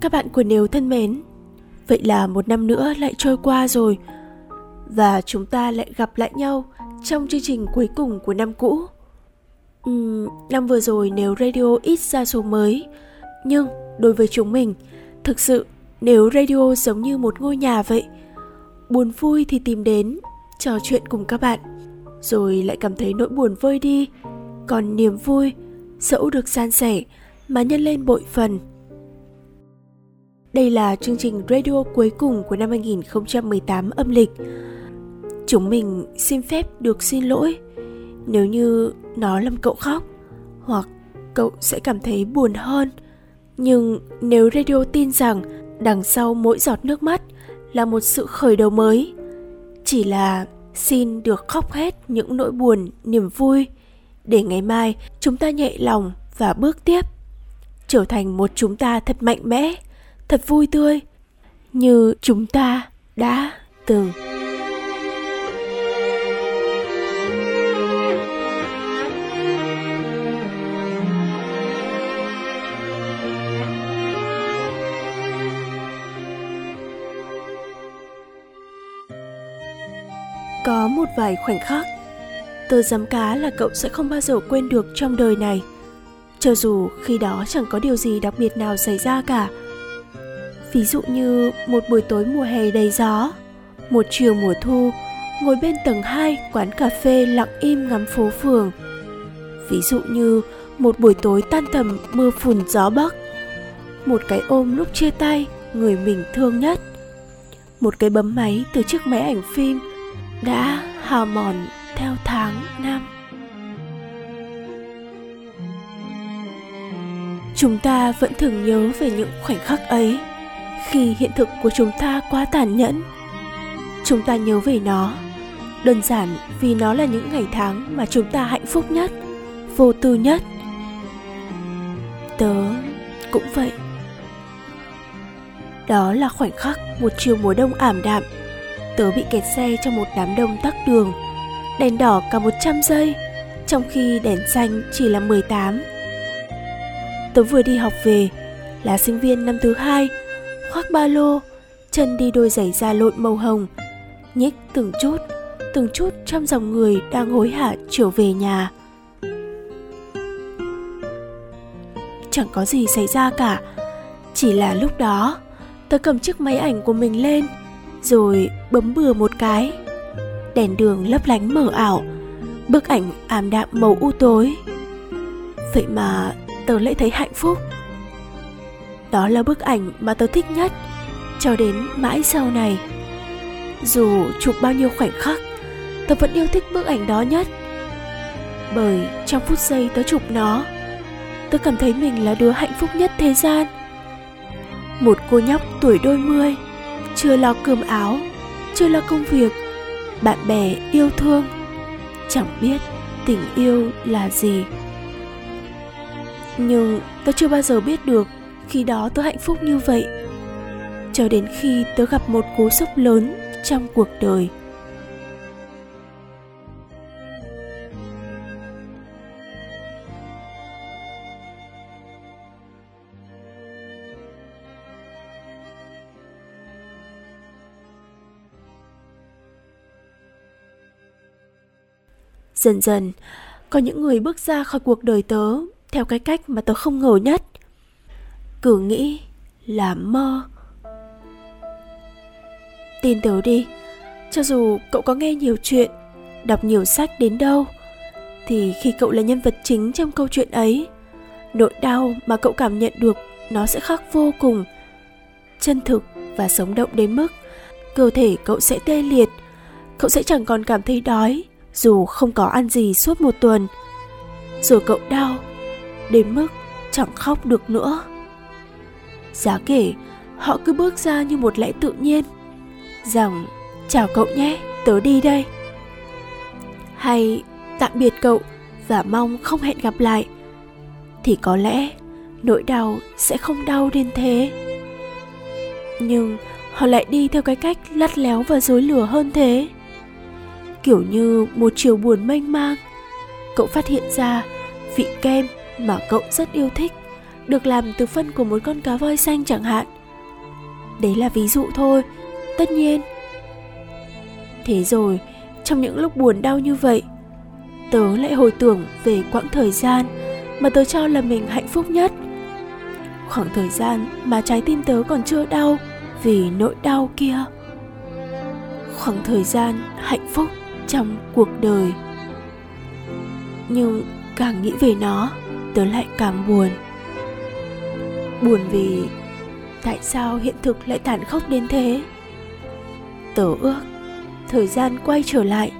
các bạn của Nếu thân mến, vậy là một năm nữa lại trôi qua rồi và chúng ta lại gặp lại nhau trong chương trình cuối cùng của năm cũ. Uhm, năm vừa rồi nếu radio ít ra số mới, nhưng đối với chúng mình, thực sự nếu radio giống như một ngôi nhà vậy, buồn vui thì tìm đến, trò chuyện cùng các bạn, rồi lại cảm thấy nỗi buồn vơi đi, còn niềm vui dẫu được san sẻ mà nhân lên bội phần. Đây là chương trình radio cuối cùng của năm 2018 âm lịch. Chúng mình xin phép được xin lỗi nếu như nó làm cậu khóc hoặc cậu sẽ cảm thấy buồn hơn. Nhưng nếu radio tin rằng đằng sau mỗi giọt nước mắt là một sự khởi đầu mới, chỉ là xin được khóc hết những nỗi buồn, niềm vui để ngày mai chúng ta nhẹ lòng và bước tiếp trở thành một chúng ta thật mạnh mẽ thật vui tươi, như chúng ta đã từng. Có một vài khoảnh khắc tôi dám cá là cậu sẽ không bao giờ quên được trong đời này. Cho dù khi đó chẳng có điều gì đặc biệt nào xảy ra cả ví dụ như một buổi tối mùa hè đầy gió, một chiều mùa thu, ngồi bên tầng 2 quán cà phê lặng im ngắm phố phường. Ví dụ như một buổi tối tan tầm mưa phùn gió bắc, một cái ôm lúc chia tay người mình thương nhất. Một cái bấm máy từ chiếc máy ảnh phim đã hào mòn theo tháng năm. Chúng ta vẫn thường nhớ về những khoảnh khắc ấy khi hiện thực của chúng ta quá tàn nhẫn. Chúng ta nhớ về nó. Đơn giản vì nó là những ngày tháng mà chúng ta hạnh phúc nhất, vô tư nhất. Tớ cũng vậy. Đó là khoảnh khắc một chiều mùa đông ảm đạm. Tớ bị kẹt xe trong một đám đông tắc đường, đèn đỏ cả 100 giây, trong khi đèn xanh chỉ là 18 tớ vừa đi học về, là sinh viên năm thứ hai khoác ba lô, chân đi đôi giày da lộn màu hồng nhích từng chút từng chút trong dòng người đang hối hả trở về nhà. Chẳng có gì xảy ra cả, chỉ là lúc đó, tớ cầm chiếc máy ảnh của mình lên, rồi bấm bừa một cái. Đèn đường lấp lánh mờ ảo, bức ảnh ảm đạm màu u tối. Vậy mà tớ lại thấy hạnh phúc đó là bức ảnh mà tớ thích nhất cho đến mãi sau này. Dù chụp bao nhiêu khoảnh khắc, tớ vẫn yêu thích bức ảnh đó nhất. Bởi trong phút giây tớ chụp nó, tớ cảm thấy mình là đứa hạnh phúc nhất thế gian. Một cô nhóc tuổi đôi mươi, chưa lo cơm áo, chưa lo công việc, bạn bè yêu thương, chẳng biết tình yêu là gì. Nhưng tớ chưa bao giờ biết được khi đó tớ hạnh phúc như vậy. Cho đến khi tớ gặp một cú sốc lớn trong cuộc đời. Dần dần, có những người bước ra khỏi cuộc đời tớ theo cái cách mà tớ không ngờ nhất cứ nghĩ là mơ. Tin tớ đi, cho dù cậu có nghe nhiều chuyện, đọc nhiều sách đến đâu, thì khi cậu là nhân vật chính trong câu chuyện ấy, nỗi đau mà cậu cảm nhận được nó sẽ khác vô cùng. Chân thực và sống động đến mức cơ thể cậu sẽ tê liệt, cậu sẽ chẳng còn cảm thấy đói dù không có ăn gì suốt một tuần. Rồi cậu đau đến mức chẳng khóc được nữa giá kể, họ cứ bước ra như một lẽ tự nhiên. Rằng, chào cậu nhé, tớ đi đây. Hay tạm biệt cậu và mong không hẹn gặp lại. Thì có lẽ nỗi đau sẽ không đau đến thế. Nhưng họ lại đi theo cái cách lắt léo và dối lừa hơn thế. Kiểu như một chiều buồn mênh mang. Cậu phát hiện ra vị kem mà cậu rất yêu thích được làm từ phân của một con cá voi xanh chẳng hạn. Đấy là ví dụ thôi, tất nhiên. Thế rồi, trong những lúc buồn đau như vậy, tớ lại hồi tưởng về quãng thời gian mà tớ cho là mình hạnh phúc nhất. Khoảng thời gian mà trái tim tớ còn chưa đau vì nỗi đau kia. Khoảng thời gian hạnh phúc trong cuộc đời. Nhưng càng nghĩ về nó, tớ lại càng buồn buồn vì tại sao hiện thực lại tàn khốc đến thế? Tớ ước thời gian quay trở lại.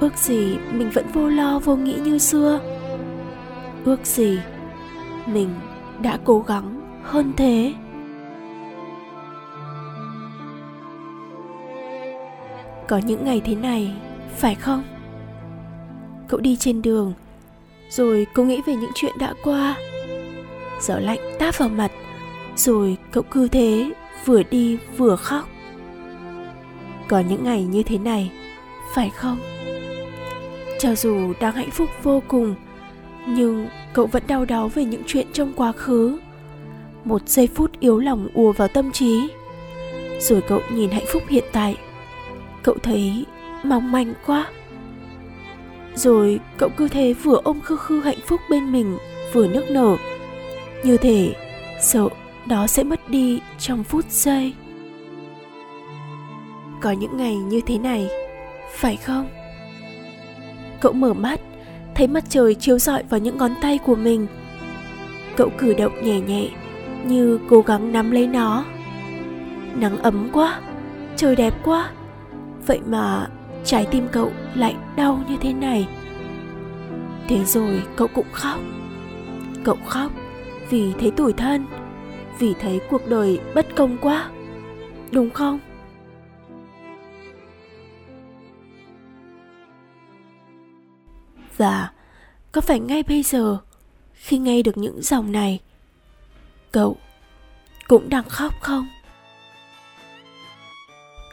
Ước gì mình vẫn vô lo, vô nghĩ như xưa. Ước gì mình đã cố gắng hơn thế. Có những ngày thế này, phải không? Cậu đi trên đường, rồi cô nghĩ về những chuyện đã qua gió lạnh táp vào mặt, rồi cậu cứ thế vừa đi vừa khóc. Có những ngày như thế này, phải không? Cho dù đang hạnh phúc vô cùng, nhưng cậu vẫn đau đáu về những chuyện trong quá khứ. Một giây phút yếu lòng ùa vào tâm trí, rồi cậu nhìn hạnh phúc hiện tại. Cậu thấy mong manh quá. Rồi cậu cứ thế vừa ôm khư khư hạnh phúc bên mình, vừa nức nở như thể sợ đó sẽ mất đi trong phút giây. Có những ngày như thế này, phải không? Cậu mở mắt, thấy mặt trời chiếu rọi vào những ngón tay của mình. Cậu cử động nhẹ nhẹ, như cố gắng nắm lấy nó. Nắng ấm quá, trời đẹp quá. Vậy mà trái tim cậu lại đau như thế này. Thế rồi cậu cũng khóc. Cậu khóc vì thấy tủi thân, vì thấy cuộc đời bất công quá, đúng không? Và có phải ngay bây giờ, khi nghe được những dòng này, cậu cũng đang khóc không?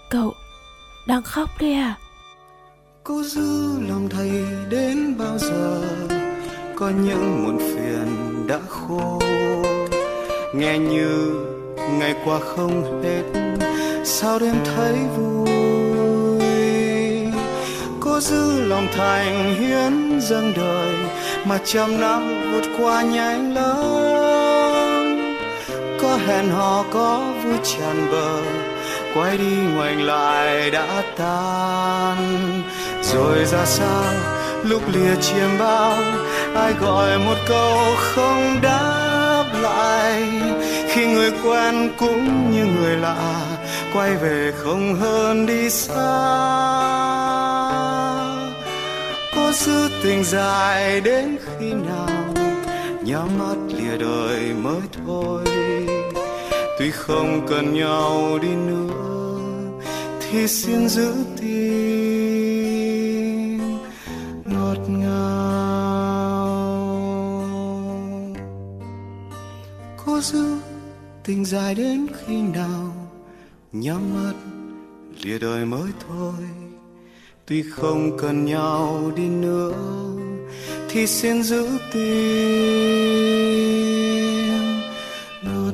Cậu đang khóc đấy à? Cố giữ lòng thầy đến bao giờ, có những muộn phiền đã khô nghe như ngày qua không hết, sao đêm thấy vui? Có giữ lòng thành hiến dâng đời, mà trăm năm vượt qua nhanh lắm. Có hẹn hò, có vui tràn bờ, quay đi ngoảnh lại đã tan. Rồi ra sao, lúc lìa chiêm bao, ai gọi một câu không đáp lại. Khi người quen cũng như người lạ, quay về không hơn đi xa. Có giữ tình dài đến khi nào, nhắm mắt lìa đời mới thôi. Tuy không cần nhau đi nữa, thì xin giữ tim cố giữ tình dài đến khi nào? Nhắm mắt, lìa đời mới thôi. Tuy không cần nhau đi nữa, thì xin giữ tim ngọt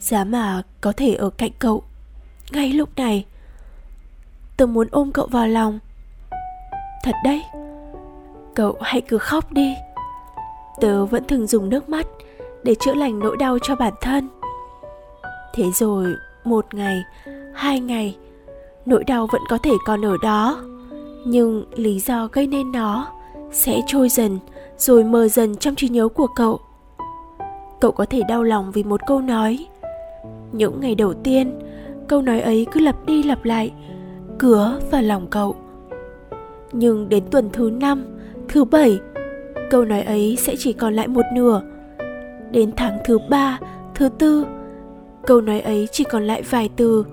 giá dạ mà có thể ở cạnh cậu ngay lúc này, tôi muốn ôm cậu vào lòng. Thật đấy, cậu hãy cứ khóc đi. Tớ vẫn thường dùng nước mắt để chữa lành nỗi đau cho bản thân. Thế rồi, một ngày, hai ngày, nỗi đau vẫn có thể còn ở đó. Nhưng lý do gây nên nó sẽ trôi dần rồi mờ dần trong trí nhớ của cậu. Cậu có thể đau lòng vì một câu nói, những ngày đầu tiên câu nói ấy cứ lặp đi lặp lại cửa vào lòng cậu. Nhưng đến tuần thứ năm, thứ bảy, câu nói ấy sẽ chỉ còn lại một nửa. Đến tháng thứ ba, thứ tư, câu nói ấy chỉ còn lại vài từ,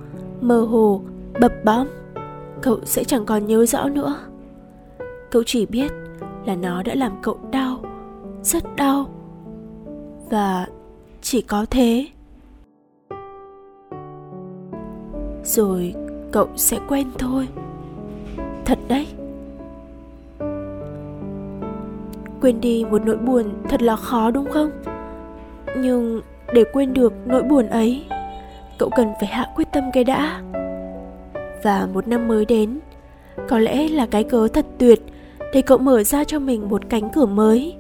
mơ hồ, bập bõm. Cậu sẽ chẳng còn nhớ rõ nữa. Cậu chỉ biết là nó đã làm cậu đau, rất đau. Và chỉ có thế. Rồi cậu sẽ quen thôi. Thật đấy. Quên đi một nỗi buồn thật là khó đúng không? Nhưng để quên được nỗi buồn ấy, cậu cần phải hạ quyết tâm cái đã. Và một năm mới đến, có lẽ là cái cớ thật tuyệt để cậu mở ra cho mình một cánh cửa mới.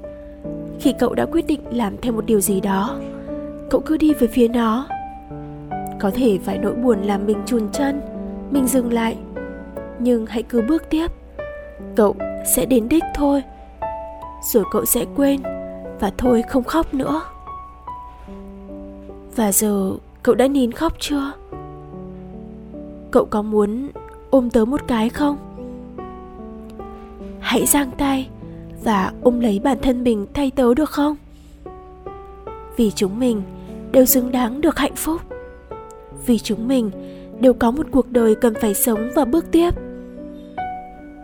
Khi cậu đã quyết định làm theo một điều gì đó, cậu cứ đi về phía nó có thể phải nỗi buồn làm mình chùn chân, mình dừng lại. Nhưng hãy cứ bước tiếp. Cậu sẽ đến đích thôi. Rồi cậu sẽ quên. Và thôi không khóc nữa. Và giờ cậu đã nín khóc chưa? Cậu có muốn ôm tớ một cái không? Hãy giang tay và ôm lấy bản thân mình thay tớ được không? Vì chúng mình đều xứng đáng được hạnh phúc vì chúng mình, đều có một cuộc đời cần phải sống và bước tiếp.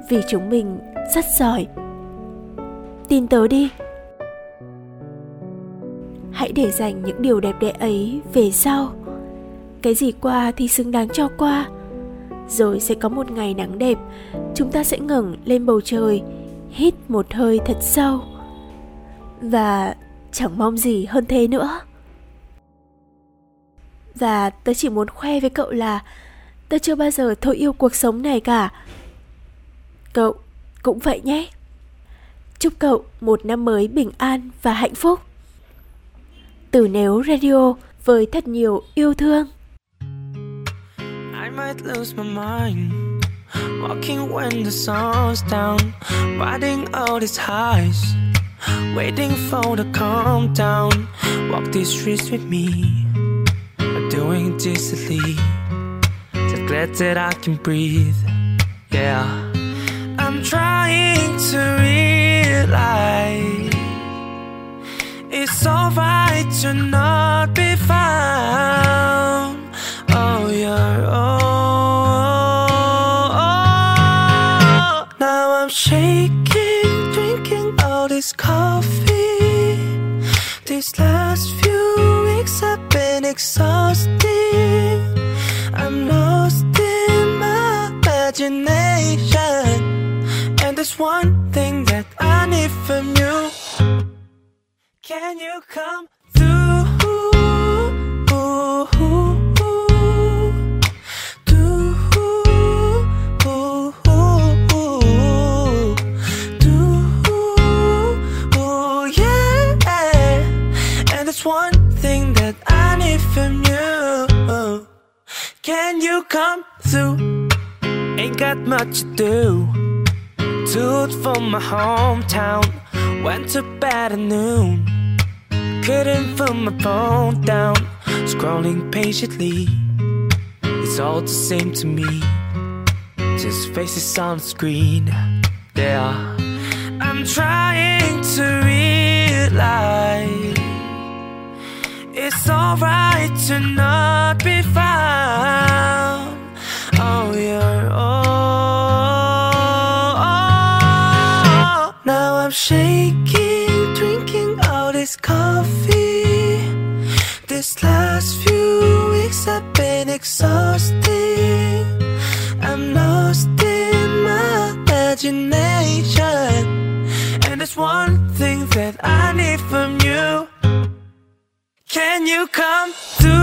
Vì chúng mình, rất giỏi. Tin tớ đi. Hãy để dành những điều đẹp đẽ ấy về sau. Cái gì qua thì xứng đáng cho qua. Rồi sẽ có một ngày nắng đẹp, chúng ta sẽ ngẩng lên bầu trời, hít một hơi thật sâu. Và chẳng mong gì hơn thế nữa và tớ chỉ muốn khoe với cậu là tớ chưa bao giờ thôi yêu cuộc sống này cả. Cậu cũng vậy nhé. Chúc cậu một năm mới bình an và hạnh phúc. Từ nếu radio, với thật nhiều yêu thương. I might lose my mind, Walking when the sun's down, Riding all these highs, Waiting for the calm down. Walk these streets with me. Doing decently. So glad that I can breathe Yeah. I'm trying to realize It's alright to not be found. Oh, your own Now I'm shaking, drinking all this coffee. These last few can you come through? One thing that I need from you. Can you come through? Ain't got much to do. Toot from my hometown. Went to bed at noon couldn't put my phone down, scrolling patiently. It's all the same to me, just faces on the screen. Yeah, I'm trying to realize it's alright to not be found. Oh, you're oh, all. Oh, oh. Now I'm shaking, imagination. And there's one thing that I need from you. Can you come through?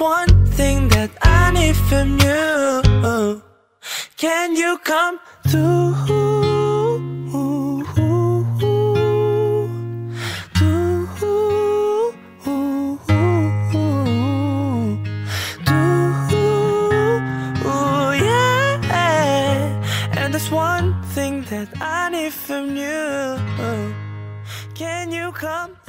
One thing that I need from you. Can you come through? From you. Can you come?